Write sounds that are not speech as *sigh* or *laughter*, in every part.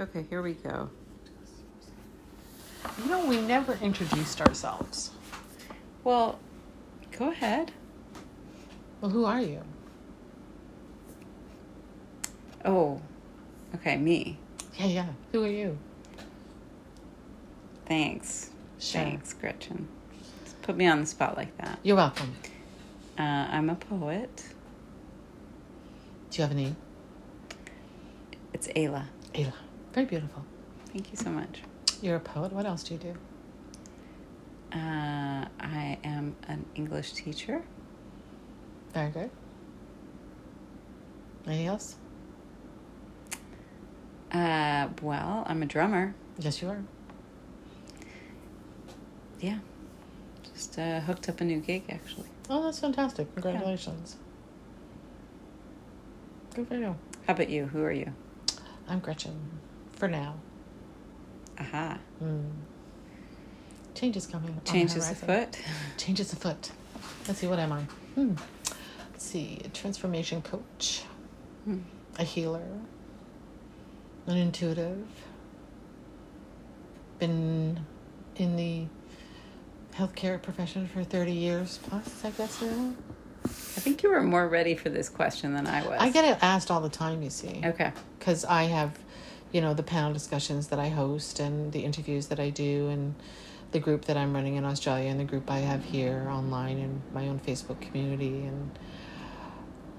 Okay, here we go. You know, we never introduced ourselves. Well, go ahead. Well, who are you? Oh, okay, me. Yeah, yeah. Who are you? Thanks. Sure. Thanks, Gretchen. Just put me on the spot like that. You're welcome. Uh, I'm a poet. Do you have a name? It's Ayla. Ayla. Very beautiful. Thank you so much. You're a poet. What else do you do? Uh, I am an English teacher. Very good. Anything else? Uh, well, I'm a drummer. Yes, you are. Yeah. Just uh, hooked up a new gig, actually. Oh, that's fantastic. Congratulations. Good for you. How about you? Who are you? I'm Gretchen. For now. Aha. Mm. Change is coming. Changes afoot. *laughs* Change is afoot. Let's see, what am I? Hmm. Let's see, a transformation coach, Hmm. a healer, an intuitive, been in the healthcare profession for 30 years plus, I guess now. I think you were more ready for this question than I was. I get it asked all the time, you see. Okay. because I have, you know, the panel discussions that I host and the interviews that I do and the group that I'm running in Australia and the group I have here online and my own Facebook community and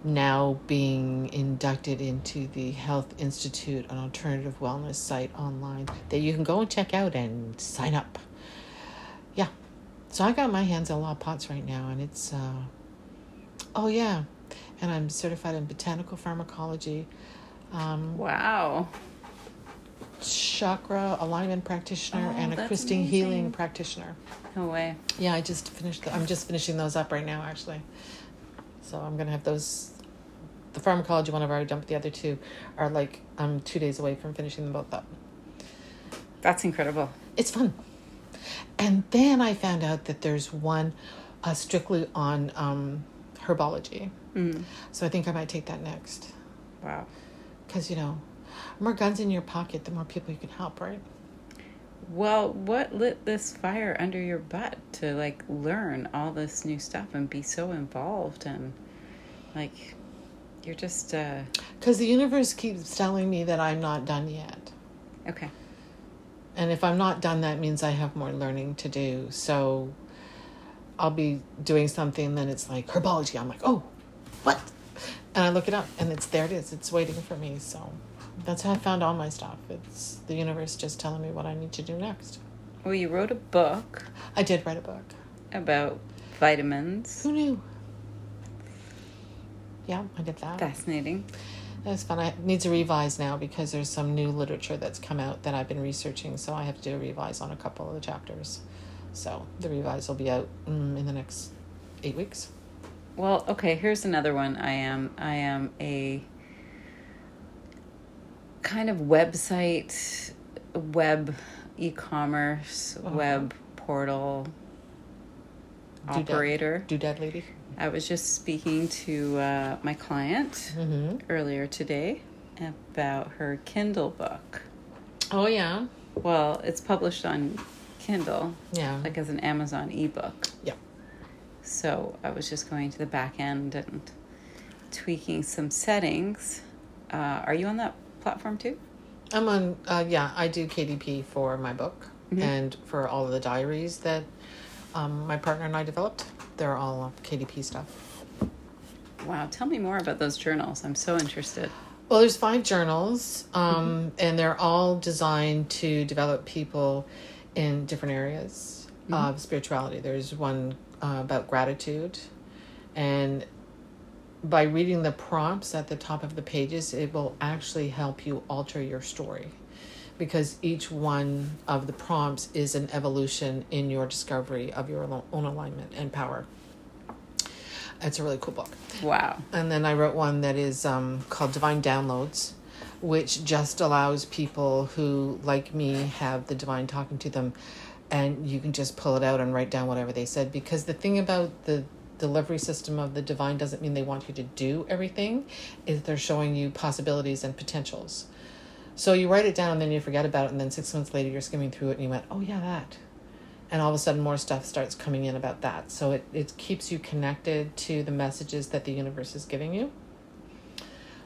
now being inducted into the Health Institute, an alternative wellness site online that you can go and check out and sign up. Yeah. So I got my hands on a lot of pots right now and it's uh oh yeah. And I'm certified in botanical pharmacology um, Wow. Chakra alignment practitioner Oh, and a Christine amazing. healing practitioner. No way. Yeah, I just finished. The, I'm just finishing those up right now, actually. So I'm gonna have those. The pharmacology one I've already done, but the other two are like I'm two days away from finishing them both up. That's incredible. It's fun. And then I found out that there's one uh, strictly on um, herbology. Mm. So I think I might take that next. Wow. Because, you know, more guns in your pocket, the more people you can help, right? Well, what lit this fire under your butt to like learn all this new stuff and be so involved and like you're just uh Because the universe keeps telling me that I'm not done yet. okay. And if I'm not done, that means I have more learning to do. So I'll be doing something, then it's like herbology. I'm like, oh, what? And I look it up, and it's there. It is. It's waiting for me. So that's how I found all my stuff. It's the universe just telling me what I need to do next. Well, you wrote a book I did write a book. about vitamins. Who knew? Yeah, I did that. Fascinating. That's fun. I need to revise now because there's some new literature that's come out that I've been researching. So I have to do a revise on a couple of the chapters. So the revise will be out mm, in the next eight weeks. Well, okay, here's another one. I am I am a kind of website web e-commerce Uh-huh. web portal Doodad. operator. Doodad lady. I was just speaking to uh, my client Mm-hmm. earlier today about her Kindle book. Oh yeah. Well, it's published on Kindle, Yeah. like as an Amazon ebook. yeah. So I was just going to the back end and tweaking some settings. Uh, are you on that platform too? I'm on. Uh, yeah, I do KDP for my book Mhm. and for all of the diaries that um, my partner and I developed. They're all KDP stuff. Wow, tell me more about those journals. I'm so interested. Well, there's five journals, um, and they're all designed to develop people in different areas of spirituality. There's one uh, about gratitude, and by reading the prompts at the top of the pages, it will actually help you alter your story. Because each one of the prompts is an evolution in your discovery of your own alignment and power. It's a really cool book. Wow. And then I wrote one that is um, called Divine Downloads, which just allows people who, like me, have the divine talking to them, and you can just pull it out and write down whatever they said. Because the thing about the delivery system of the divine doesn't mean they want you to do everything, is they're showing you possibilities and potentials. So you write it down and then you forget about it, and then six months later you're skimming through it and you went, oh, yeah, that. And all of a sudden more stuff starts coming in about that. So it, it keeps you connected to the messages that the universe is giving you.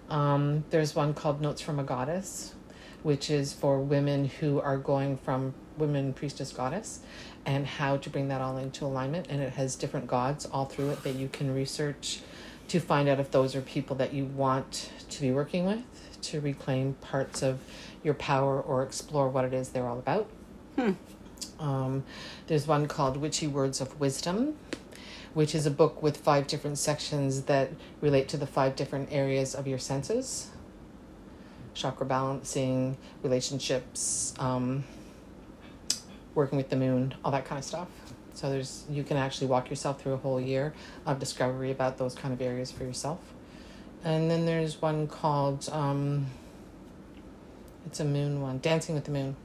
Um, there's one called Notes from a Goddess, which is for women who are going from women priestess goddess and how to bring that all into alignment. And it has different gods all through it that you can research to find out if those are people that you want to be working with to reclaim parts of your power or explore what it is they're all about. Hmm. Um, there's one called Witchy Words of Wisdom, which is a book with five different sections that relate to the five different areas of your senses chakra balancing, relationships, um, working with the moon, all that kind of stuff. So there's you can actually walk yourself through a whole year of discovery about those kind of areas for yourself. And then there's one called um, it's a moon one, Dancing with the Moon.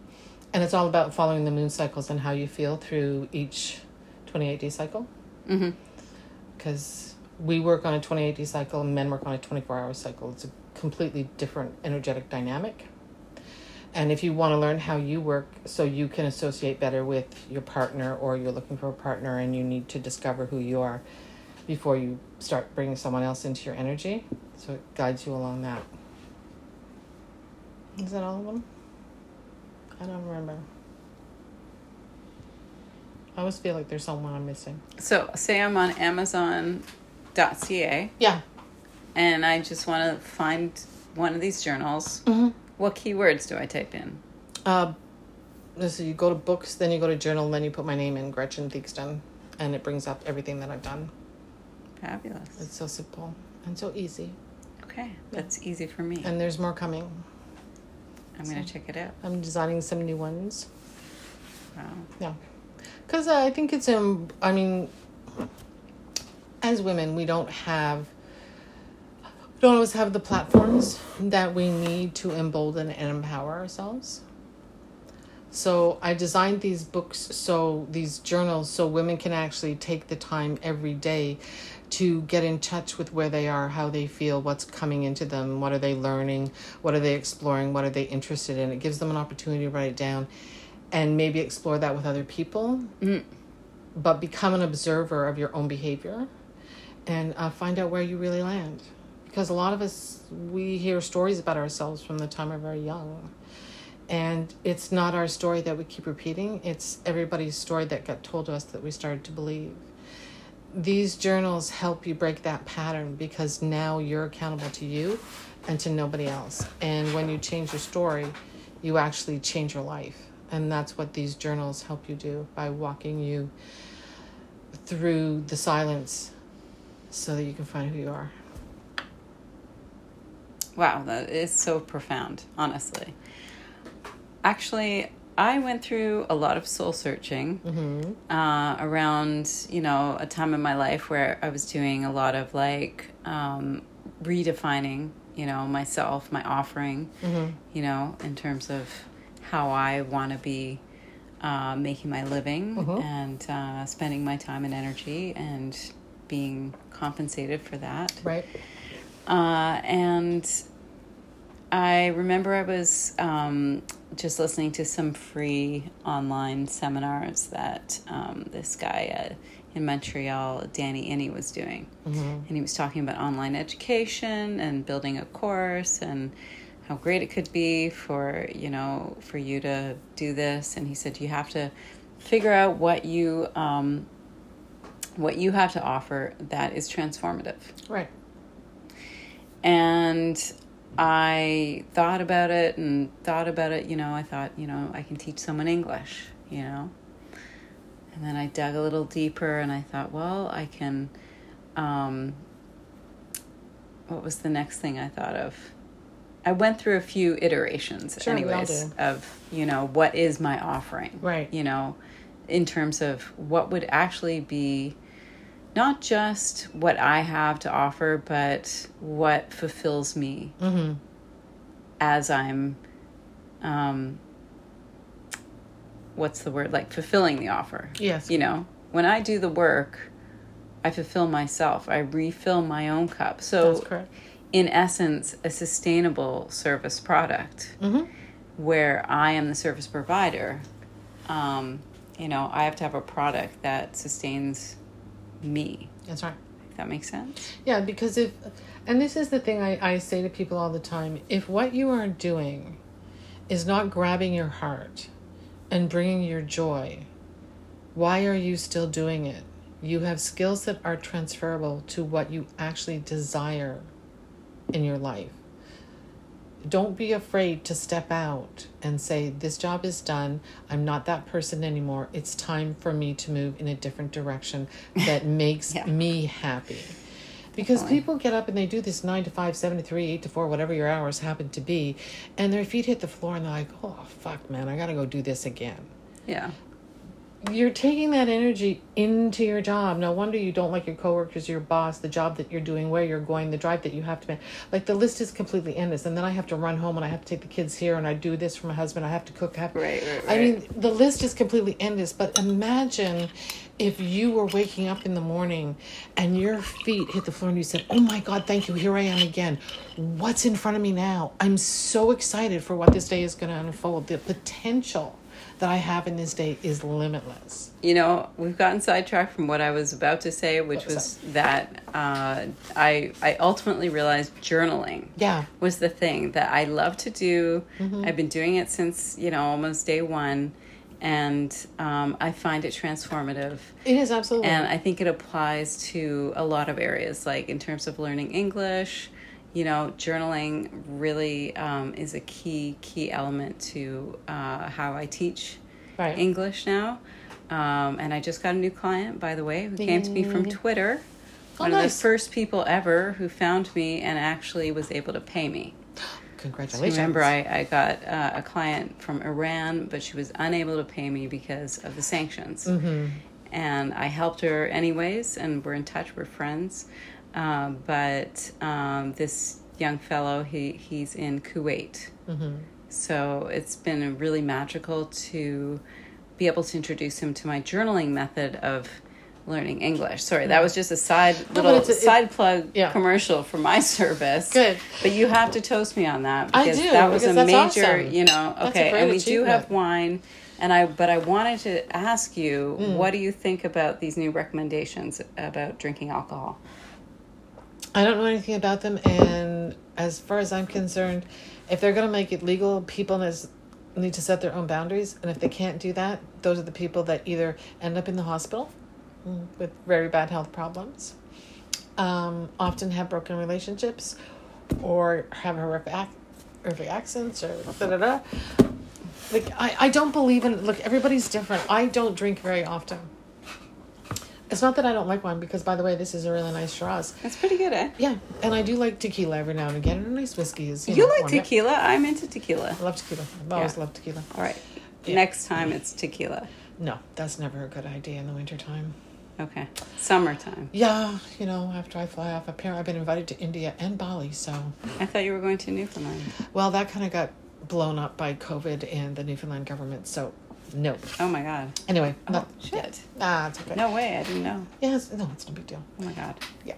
And it's all about following the moon cycles and how you feel through each 28 day cycle. Mm-hmm. Because we work on a 28 day cycle, and men work on a 24 hour cycle. It's a completely different energetic dynamic. And if you want to learn how you work so you can associate better with your partner or you're looking for a partner and you need to discover who you are before you start bringing someone else into your energy. So it guides you along that. Is that all of them? I don't remember. I always feel like there's someone I'm missing. So, say I'm on Amazon.ca Yeah. and I just want to find one of these journals. Mm-hmm. What keywords do I type in? Uh, so you go to books, then you go to journal, then you put my name in, Gretchen Theakston, and it brings up everything that I've done. Fabulous. It's so simple and so easy. Okay, that's easy for me. And there's more coming. I'm going to check it out. I'm designing 71s. Wow. Yeah. Because uh, I think it's, um, I mean, as women, we don't have, don't always have the platforms that we need to embolden and empower ourselves. So I designed these books, so these journals, so women can actually take the time every day to get in touch with where they are, how they feel, what's coming into them, what are they learning, what are they exploring, what are they interested in. It gives them an opportunity to write it down and maybe explore that with other people, Mm. but become an observer of your own behavior and uh, find out where you really land. Because a lot of us, we hear stories about ourselves from the time we're very young. And it's not our story that we keep repeating, it's everybody's story that got told to us that we started to believe. These journals help you break that pattern because now you're accountable to you and to nobody else. And when you change your story, you actually change your life. And that's what these journals help you do by walking you through the silence so that you can find who you are. Wow, that is so profound, honestly. Actually, I went through a lot of soul searching Mm-hmm. uh, around, you know, a time in my life where I was doing a lot of like um, redefining, you know, myself, my offering, Mm-hmm. you know, in terms of how I want to be uh, making my living Mhm. and uh, spending my time and energy and being compensated for that. Right. Uh, and I remember I was um, just listening to some free online seminars that um, this guy uh, in Montreal, Danny Iny, was doing. Mm-hmm. And he was talking about online education and building a course and how great it could be for, you know, for you to do this. And he said you have to figure out what you um, what you have to offer that is transformative. Right. And I thought about it and thought about it, you know, I thought, you know, I can teach someone English, you know. And then I dug a little deeper and I thought, well, I can um what was the next thing I thought of? I went through a few iterations Sure, anyways of, you know, what is my offering? Right. You know, in terms of what would actually be not just what I have to offer, but what fulfills me Mm-hmm. as I'm, um, what's the word? Like fulfilling the offer. Yes. You know, when I do the work, I fulfill myself. I refill my own cup. So, That's correct. in essence, a sustainable service product. Mm-hmm. where I am the service provider, um, you know, I have to have a product that sustains me. That's right. If that makes sense. Yeah, because if, and this is the thing I, I say to people all the time if what you are doing is not grabbing your heart and bringing your joy, why are you still doing it? You have skills that are transferable to what you actually desire in your life. Don't be afraid to step out and say, This job is done. I'm not that person anymore. It's time for me to move in a different direction *laughs* that makes Yeah. me happy. Because Definitely. people get up and they do this nine to five, seven to three, eight to four, whatever your hours happen to be, and their feet hit the floor and they're like, oh, fuck, man, I gotta go do this again Yeah. You're taking that energy into your job. No wonder you don't like your coworkers, your boss, the job that you're doing, where you're going, the drive that you have to make. Like the list is completely endless. And then I have to run home and I have to take the kids here and I do this for my husband. I have to cook. I have Right, right, I mean, the list is completely endless. But imagine if you were waking up in the morning and your feet hit the floor and you said, "Oh my God, thank you. Here I am again. What's in front of me now? I'm so excited for what this day is going to unfold. The potential." That I have in this day is limitless. You know, we've gotten sidetracked from what I was about to say, which was was that uh, I I ultimately realized journaling Yeah. was the thing that I love to do. Mm-hmm. I've been doing it since you know almost day one, and um, I find it transformative. It is absolutely. And I think it applies to a lot of areas, like in terms of learning English. You know, journaling really um, is a key key element to uh, how I teach right. English now. Um, and I just got a new client, by the way, who came to me from Twitter. Oh, One of the first people ever who found me and actually was able to pay me. *gasps* Congratulations. Remember, I, I got uh, a client from Iran, but she was unable to pay me because of the sanctions. Mm-hmm. And I helped her anyways, and we're in touch, we're friends. Um, but um, this young fellow, he, he's in Kuwait. Mm-hmm. So it's been really magical to be able to introduce him to my journaling method of learning English. Sorry, that was just a side little it's a- it- side plug yeah. commercial for my *laughs* service. Good. But you have to toast me on that I because do, that was a major, awesome. you know, okay, and we do have wine and I but I wanted to ask you Hmm. what do you think about these new recommendations about drinking alcohol? I don't know anything about them, and as far as I'm concerned, if they're going to make it legal, people need to set their own boundaries, and if they can't do that, those are the people that either end up in the hospital with very bad health problems, um, often have broken relationships, or have horrific, horrific accents, or da da da. Like I, I don't believe in look. Everybody's different. I don't drink very often. It's not that I don't like wine because, by the way, this is a really nice Shiraz. That's pretty good, eh? Yeah, and I do like tequila every now and again. And a nice whiskey is. You, You know, like tequila? I'm into tequila. I love tequila. I've always Yeah. loved tequila. All right. Yeah. Next time it's tequila. No, that's never a good idea in the wintertime. Okay. Summertime. Yeah, you know, after I fly off, apparently I've been invited to India and Bali. So, I thought you were going to Newfoundland. well, that kind of got blown up by COVID and the Newfoundland government. So, no. Oh my god. Anyway, Oh not, shit. ah, it's okay. No way, I didn't know. Yeah, it's, no, it's no big deal. Oh my god. Yeah.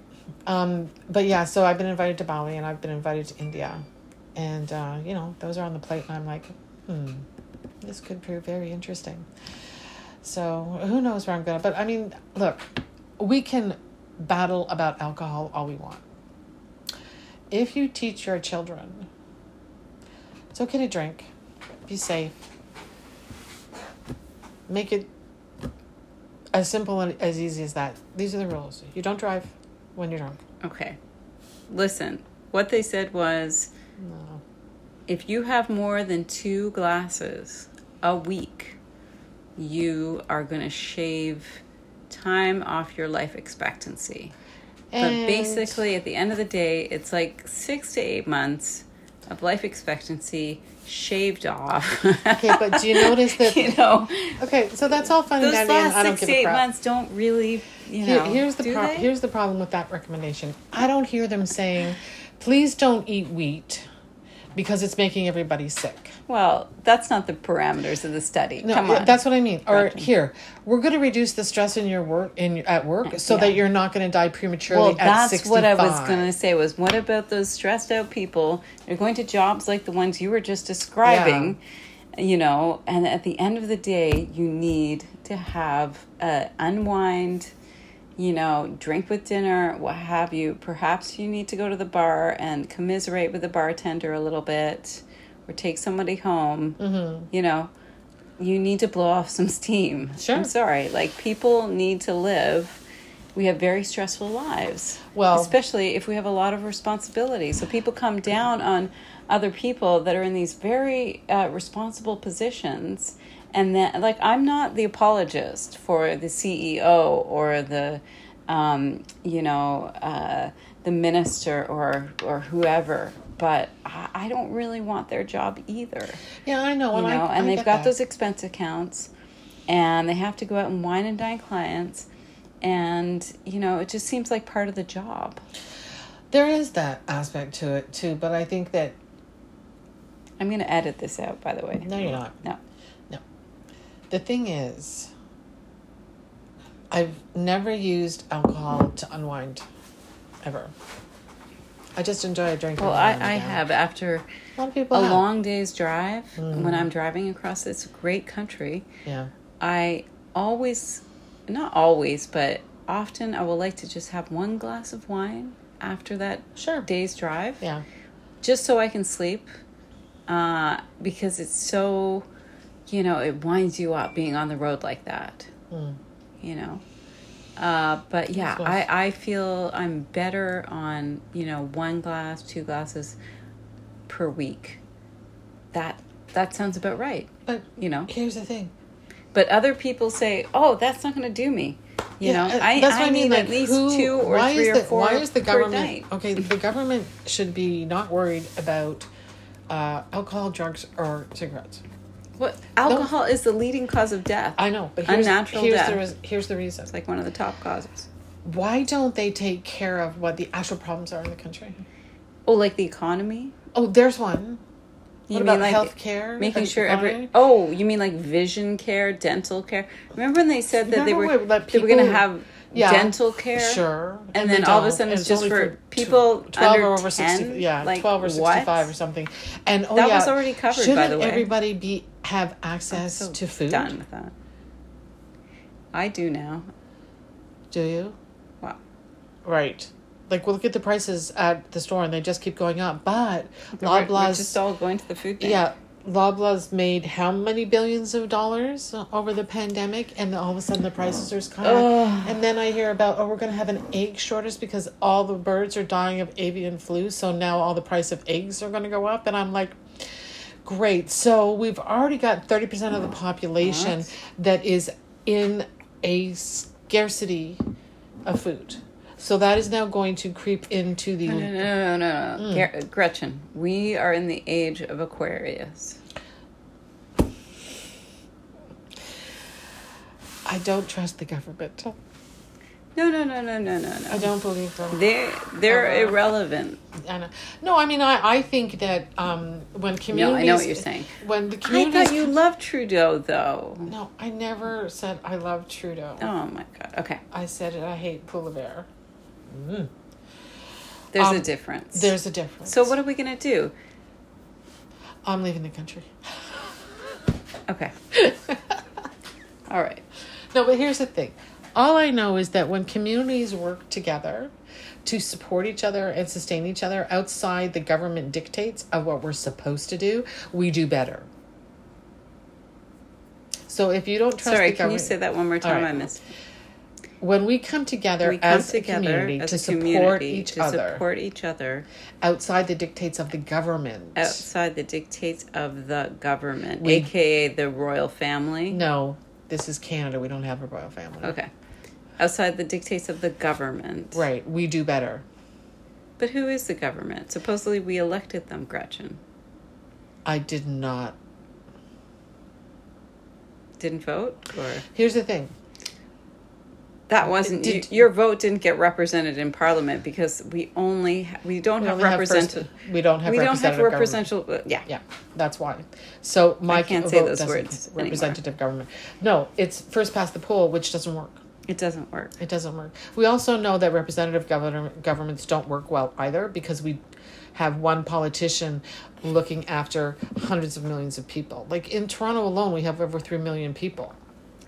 Um, but yeah, so I've been invited to Bali and I've been invited to India. And, uh, you know, those are on the plate. And I'm like, hmm, this could prove very interesting. So who knows where I'm going to. But I mean, look, we can battle about alcohol all we want. If you teach your children, it's okay to drink, be safe, make it as simple and as easy as that. These are the rules. You don't drive when you're drunk. Okay. Listen, what they said was No. if you have more than two glasses a week, you are going to shave time off your life expectancy. But basically, at the end of the day, it's like six to eight months of life expectancy shaved off. Okay, but do you *laughs* notice that- you know Okay, so that's all fun those and dandy, and last I don't six give to a eight months don't really, you Here- know. here's the do pro- here's the problem with that recommendation. I don't hear them saying, "Please don't eat wheat. Because it's making everybody sick. Well, that's not the parameters of the study. No, Come on. that's what I mean. Or here, we're going to reduce the stress in your work in at work so Yeah. that you're not going to die prematurely well, at that's 65. what I was going to say was what about those stressed out people? They're going to jobs like the ones you were just describing, you know, and at the end of the day, you need to have a unwind, you know, drink with dinner, what have you. Perhaps you need to go to the bar and commiserate with the bartender a little bit or take somebody home, Mm-hmm. you know. You need to blow off some steam. Sure. I'm sorry. Like people need to live. We have very stressful lives. Well- especially if we have a lot of responsibility. So people come down on other people that are in these very uh, responsible positions. And then, like, I'm not the apologist for the CEO or the, um, you know, uh, the minister or or whoever. But I, I don't really want their job either Yeah, I know. you and know, I, and I they've got that. those expense accounts, and they have to go out and wine and dine clients, and you know, it just seems like part of the job. There is that aspect to it too, but I think that I'm going to edit this out, by the way. no, you're not. No. The thing is, I've never used alcohol to unwind, ever. I just enjoy a drink. Well, I, I have after A lot of people a have. long day's drive Mm. when I'm driving across this great country. Yeah. I always, not always, but often I will like to just have one glass of wine after that Sure. day's drive. Yeah. just so I can sleep, uh, because it's so, you know, it winds you up being on the road like that, Mm. you know. Uh, but yeah, I. I feel I'm better on, you know, one glass, two glasses per week. That that sounds about right, But you know. here's the thing. But other people say, "Oh, that's not going to do me." You Yeah, know, uh, I, that's I I mean. Like, at least who, two or why three is or the, four Why is the per government night. okay? The government should be not worried about uh, alcohol, drugs, or cigarettes. What alcohol is the leading cause of death. I know, but here's, Unnatural here's death. the res- here's the reason. It's like one of the top causes. Why don't they take care of what the actual problems are in the country? Oh, like the economy? Oh, there's one. You what mean about like health care? Making sure economy? every oh, you mean like vision care, dental care? Remember when they said that they were when, like, they were going to have Yeah, dental care? Sure. And, they then all of a sudden and it's just for, people 12 under or over 10? 60 yeah like, 12 or 65 what? or something and oh That yeah was already covered, by shouldn't the way. everybody be have access so to food Done with that. I do now. do you Wow. right like well, look at the prices at the store and they just keep going up but We're, we're just all going to the food bank. yeah Loblaws made how many billions of dollars over the pandemic, and all of a sudden the prices are sky. Ugh. And then I hear about oh, we're going to have an egg shortage because all the birds are dying of avian flu, so now all the price of eggs are going to go up. And I'm like, great. So we've already got thirty percent of the population that is in a scarcity of food. So that is now going to creep into the No, no, no, no, no. Mm. Gretchen, we are in the age of Aquarius. I don't trust the government. No, no, no, no, no, no, no. I don't believe them. They're they're Uh, irrelevant. I know. No, I mean, I, I think that um, when communities. No. I know what you're saying. When the communities. I thought you loved Trudeau, though. No, I never said I love Trudeau. Oh my god. Okay, I said it, I hate Boulevard. Mm. there's Um, a difference. There's a difference. So what are we gonna do? I'm leaving the country. Okay. *laughs* All right. No, but here's the thing. All I know is that when communities work together to support each other and sustain each other outside the government dictates of what we're supposed to do, we do better. So if you don't trust Sorry, can you say that one more time? right. I missed. when we come together We come as together a community as to a support community each to other support each other outside the dictates of the government. outside the dictates of the government, We- aka the royal family. No, this is Canada. We don't have a royal family. Okay. Outside the dictates of the government. Right, we do better. But who is the government? Supposedly we elected them, Gretchen. I did not. Didn't vote? Or Here's the thing. that wasn't Did- you, your vote didn't get represented in parliament because we only we don't We have only have first- representative we don't have we don't have representative government. Uh, yeah Yeah, that's why. So my can't vote say those words. Representative government. No, it's first past the poll, which doesn't work. It doesn't work It doesn't work. We also know that representative government governments don't work well either because we have one politician looking after hundreds of millions of people. Like in Toronto alone, we have over three million people.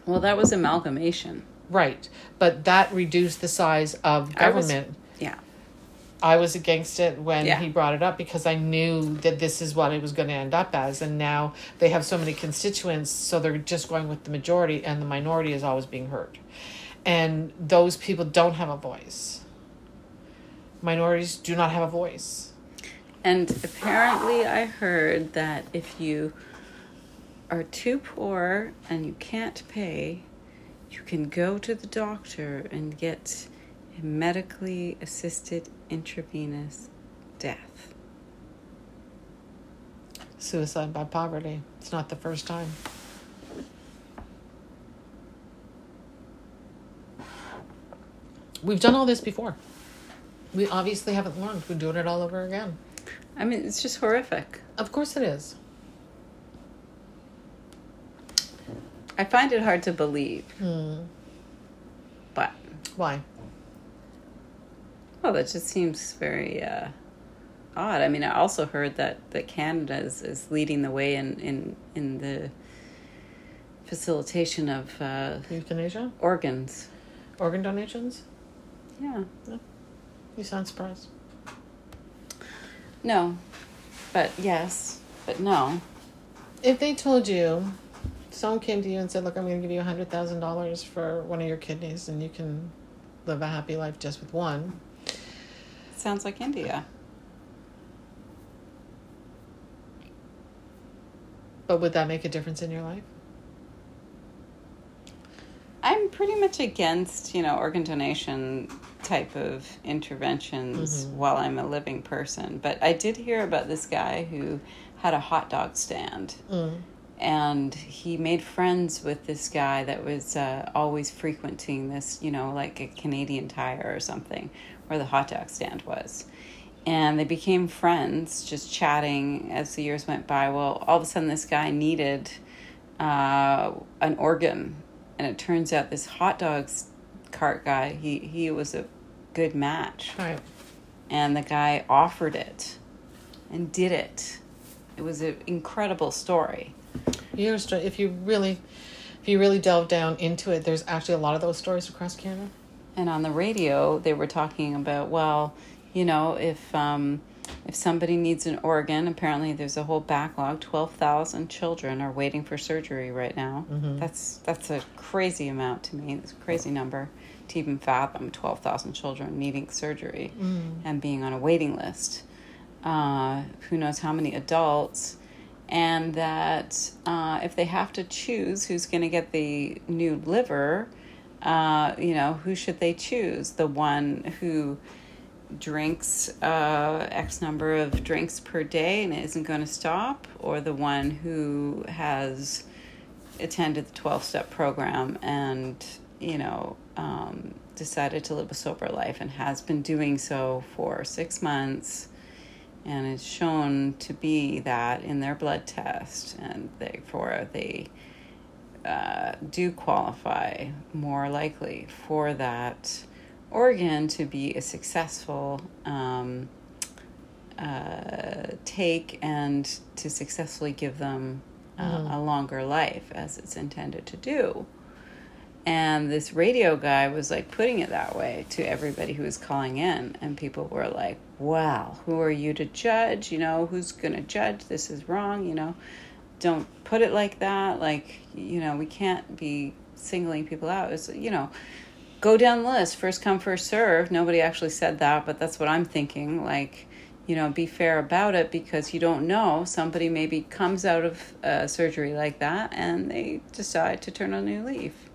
well that was amalgamation Right, but that reduced the size of I was- government. yeah I was against it when Yeah. he brought it up because I knew that this is what it was going to end up as. And now they have so many constituents, so they're just going with the majority, and the minority is always being heard. And those people don't have a voice. Minorities do not have a voice. and apparently i heard that if you are too poor and you can't pay you can go to the doctor and get a medically assisted intravenous death Suicide by poverty. It's not the first time. We've done all this before. We obviously haven't learned. We're doing it all over again. I mean, it's just horrific. Of course it is. I find it hard to believe, Hmm. but Why? well, that just seems very uh, odd. I mean, I also heard that, that Canada is, is leading the way in, in, in the facilitation of uh, Euthanasia? organs. Organ donations? Yeah. You sound surprised. No, but yes, but no. If they told you, someone came to you and said, Look, I'm going to give you $100,000 for one of your kidneys and you can live a happy life just with one, Sounds like India. but would that make a difference in your life? I'm pretty much against, you know, organ donation type of interventions Mhm. while I'm a living person. But I did hear about this guy who had a hot dog stand. Mm. and he made friends with this guy that was uh, always frequenting this, you know, like a Canadian Tire or something, where the hot dog stand was. And they became friends, just chatting as the years went by. Well, all of a sudden, this guy needed uh, an organ, and it turns out this hot dogs cart guy, he he was a good match Right. and the guy offered it and did it. It was an incredible story. You're if you really, if you really delve down into it, there's actually a lot of those stories across Canada. And on the radio, they were talking about well, you know, if um, if somebody needs an organ, apparently there's a whole backlog. Twelve thousand children are waiting for surgery right now. That's that's a crazy amount to me. It's a crazy number to even fathom. Twelve thousand children needing surgery and being on a waiting list. Uh, who knows how many adults? And that uh, if they have to choose who's going to get the new liver, uh, you know, who should they choose? The one who drinks uh, X number of drinks per day and isn't going to stop, or the one who has attended the 12 step program and, you know, um, decided to live a sober life and has been doing so for six months and is shown to be that in their blood test, and therefore they uh, do qualify more likely for that organ to be a successful um, uh, take and to successfully give them uh, a longer life as it's intended to do. And this radio guy was like putting it that way to everybody who was calling in. And people were like, wow, who are you to judge? You know, who's going to judge? This is wrong. You know, don't put it like that. Like, you know, we can't be singling people out. It's, you know, go down list, first come, first serve. Nobody actually said that, but that's what I'm thinking. Like, you know, be fair about it because you don't know. Somebody maybe comes out of surgery like that and they decide to turn a new leaf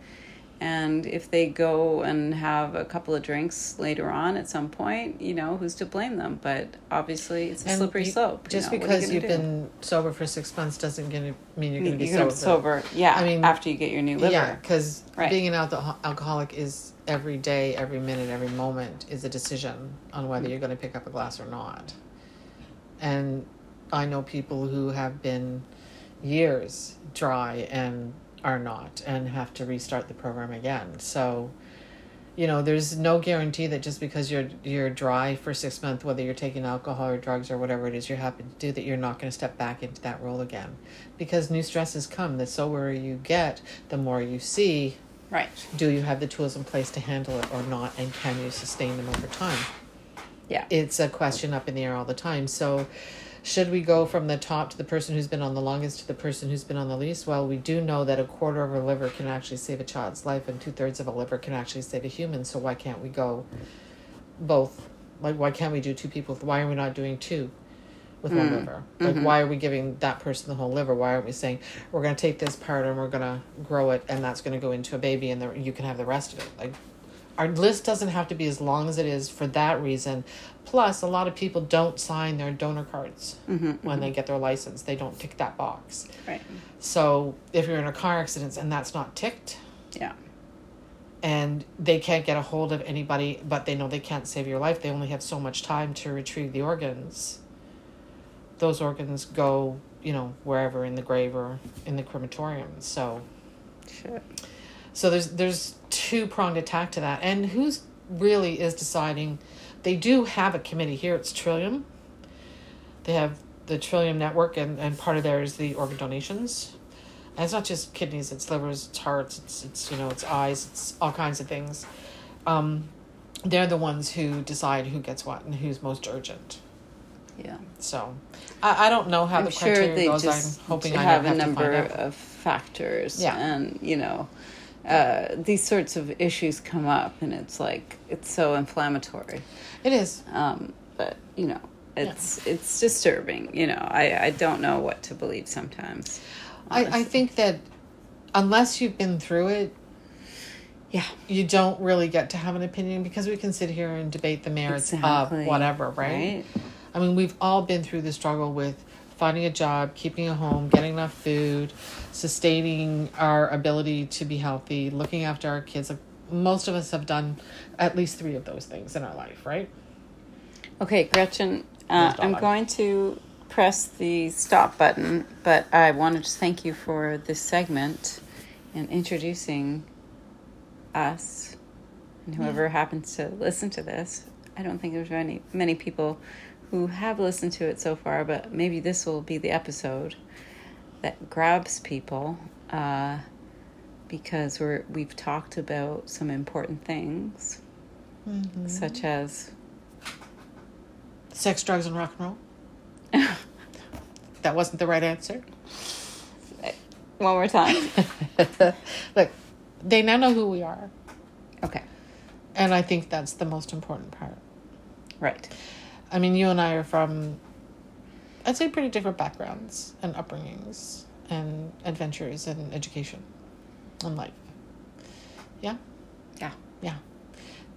and if they go and have a couple of drinks later on at some point, you know, who's to blame them? But obviously, it's a And slippery you- slope. you Just know, because you you've do? been sober for six months doesn't gonna mean you're going to be sober. sober. Yeah, I mean- after you get your new liver. Yeah, because Right. being an alcohol- alcoholic is every day, every minute, every moment is a decision on whether you're going to pick up a glass or not. And I know people who have been years dry and are not and have to restart the program again. So, you know, there's no guarantee that just because you're you're dry for six months, whether you're taking alcohol or drugs or whatever it is you're happy to do, that you're not going to step back into that role again, because new stresses come. The soberer you get, the more you see. Right. Do you have the tools in place to handle it or not, and can you sustain them over time? Yeah. It's a question up in the air all the time. So, should we go from the top to the person who's been on the longest to the person who's been on the least? Well, we do know that a quarter of a liver can actually save a child's life, and two thirds of a liver can actually save a human. So why can't we go both? Like, why can't we do two people? Why are we not doing two with one mm, liver? Like, mm-hmm. why are we giving that person the whole liver? Why aren't we saying we're going to take this part and we're going to grow it, and that's going to go into a baby, and the, you can have the rest of it? Like, our list doesn't have to be as long as it is for that reason. Plus, a lot of people don't sign their donor cards mm-hmm, when mm-hmm. they get their license. They don't tick that box. Right. So, if you're in a car accident and that's not ticked, Yeah. and they can't get a hold of anybody, but they know they can't save your life, they only have so much time to retrieve the organs. Those organs go, you know, wherever in the grave or in the crematorium. So, Shit. So there's there's two pronged attack to that, and who's really is deciding? They do have a committee here. It's Trillium. They have the Trillium Network, and, and part of there is the organ donations. And it's not just kidneys; it's livers, it's hearts, it's it's you know, it's eyes, it's all kinds of things. Um, they're the ones who decide who gets what and who's most urgent. Yeah. So, I, I don't know how I'm the sure they goes. just I'm hoping I have a have to number of factors. Yeah. And, you know, uh, these sorts of issues come up and it's like, it's so inflammatory. It is. Um, but, you know, it's it's disturbing. You know, I, I don't know what to believe sometimes. I, I think that unless you've been through it, Yeah. you don't really get to have an opinion because we can sit here and debate the merits Exactly. of whatever, right? I mean, we've all been through the struggle with finding a job, keeping a home, getting enough food, sustaining our ability to be healthy, looking after our kids. Most of us have done at least three of those things in our life, right? Okay, Gretchen, uh, I'm going to press the stop button, but I wanted to thank you for this segment and introducing us and whoever happens to listen to this. I don't think there's any many people who have listened to it so far, but maybe this will be the episode that grabs people uh, because we're we've talked about some important things, such as Sex, drugs, and rock and roll. *laughs* that wasn't the right answer. one more time. *laughs* Look, they now know who we are. Okay. And I think that's the most important part. Right. I mean, you and I are from, I'd say, pretty different backgrounds and upbringings and adventures and education and life. Yeah? Yeah. Yeah.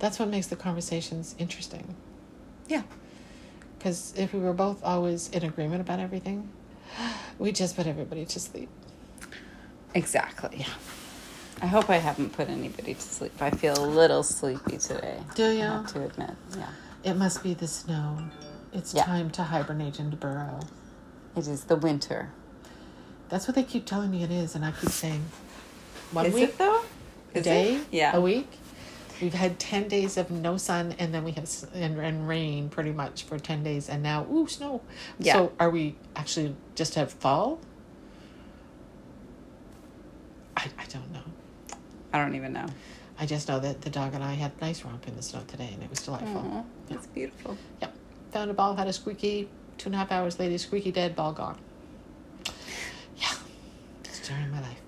That's what makes the conversations interesting. Yeah. Because if we were both always in agreement about everything, *gasps* we just put everybody to sleep. Exactly. Yeah. I hope I haven't put anybody to sleep. I feel a little sleepy today. Do I ya? have to admit. Yeah. It must be the snow. It's Yeah. time to hibernate and burrow. It is the winter. That's what they keep telling me it is, and I keep saying, one is week, it though? a Is day, It? Yeah. a week. We've had ten days of no sun, and then we have and, and rain pretty much for ten days, and now ooh snow. Yeah. So are we actually just have fall? I I don't know. I don't even know. I just know that the dog and I had a nice romp in the snow today, and it was delightful. Aw, that's beautiful. Yep. Found a ball, had a squeaky. Two and a half hours later, squeaky dead, ball gone. Yeah. Story of my life.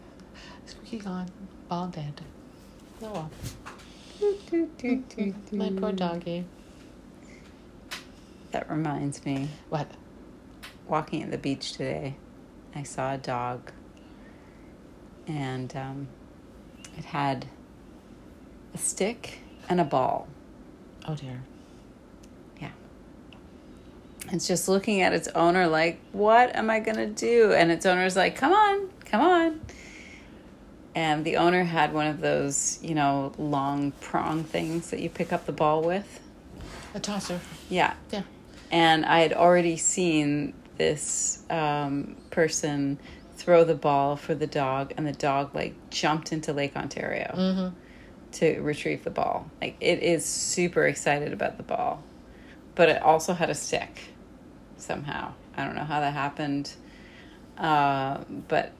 Squeaky gone, ball dead. Oh well. *laughs* My poor doggy. That reminds me. What? Walking at the beach today, I saw a dog, and um, it had a stick, and a ball. Oh dear. Yeah. It's just looking at its owner like, what am I going to do? And its owner's like, come on, come on. And the owner had one of those, you know, long prong things that you pick up the ball with. A tosser. Yeah. Yeah. And I had already seen this um, person throw the ball for the dog, and the dog like jumped into Lake Ontario Mm-hmm. To retrieve the ball. Like it is super excited about the ball, but it also had a stick somehow. I don't know how that happened, uh, but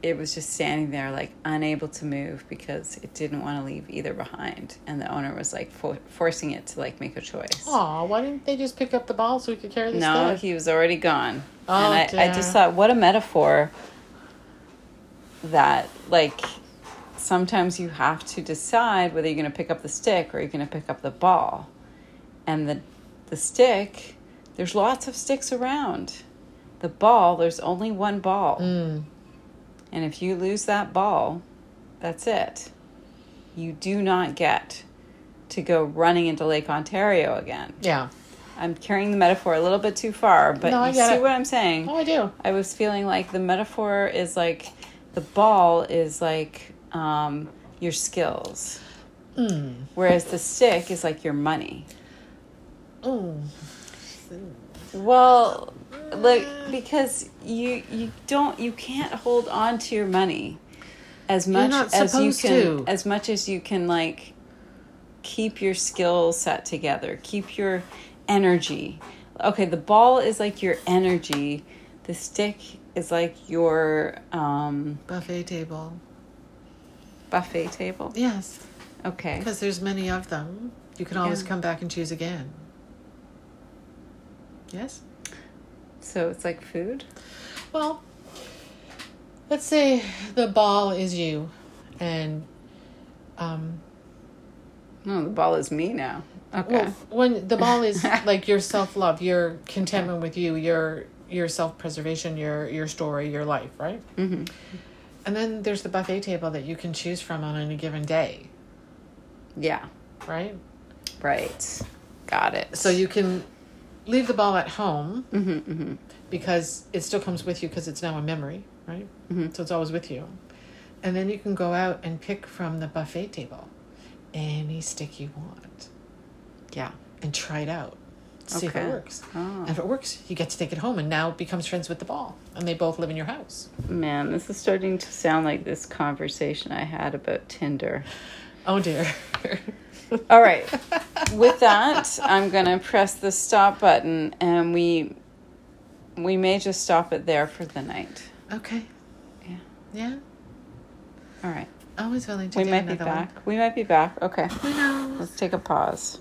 it was just standing there like unable to move because it didn't want to leave either behind, and the owner was like for- forcing it to like make a choice. Aw, why didn't they just pick up the ball so we could carry the No, stick? he was already gone. Oh, and I, I just thought, what a metaphor that, like, sometimes you have to decide whether you're going to pick up the stick or you're going to pick up the ball. And the, the stick, there's lots of sticks around. The ball, there's only one ball. Mm. And if you lose that ball, that's it. You do not get to go running into Lake Ontario again. Yeah. I'm carrying the metaphor a little bit too far, but No, you see it. what I'm saying? Oh, I do. I was feeling like the metaphor is like the ball is like um, your skills, Mm. whereas the stick is like your money. Mm. Well, like because you you don't you can't hold on to your money as much as you can to. as much as you can like keep your skills set together, keep your energy. Okay, the ball is like your energy. The stick is like your um, Buffet table. Buffet table. Yes, Okay. because there's many of them. You can always Yeah. come back and choose again. Yes? So it's like food. Well, let's say the ball is you, and um, No, the ball is me now. Okay. well, when the ball is *laughs* like your self love, your contentment with you, your your self preservation, your your story, your life, right? hmm And then there's the buffet table that you can choose from on any given day, Yeah. right? Right. Got it. So you can leave the ball at home hmm hmm because it still comes with you because it's now a memory, right? Mhm. So it's always with you. And then you can go out and pick from the buffet table any stick you want Yeah. and try it out. See if it works. Oh. And if it works, you get to take it home and now it becomes friends with the ball. And they both live in your house. Man, this is starting to sound like this conversation I had about Tinder. Oh dear. *laughs* All right. With that, I'm going to press the stop button and we we may just stop it there for the night. okay. Yeah. Yeah. All right. Always willing to We might be another one. back. We might be back. Okay. Who knows? Let's take a pause.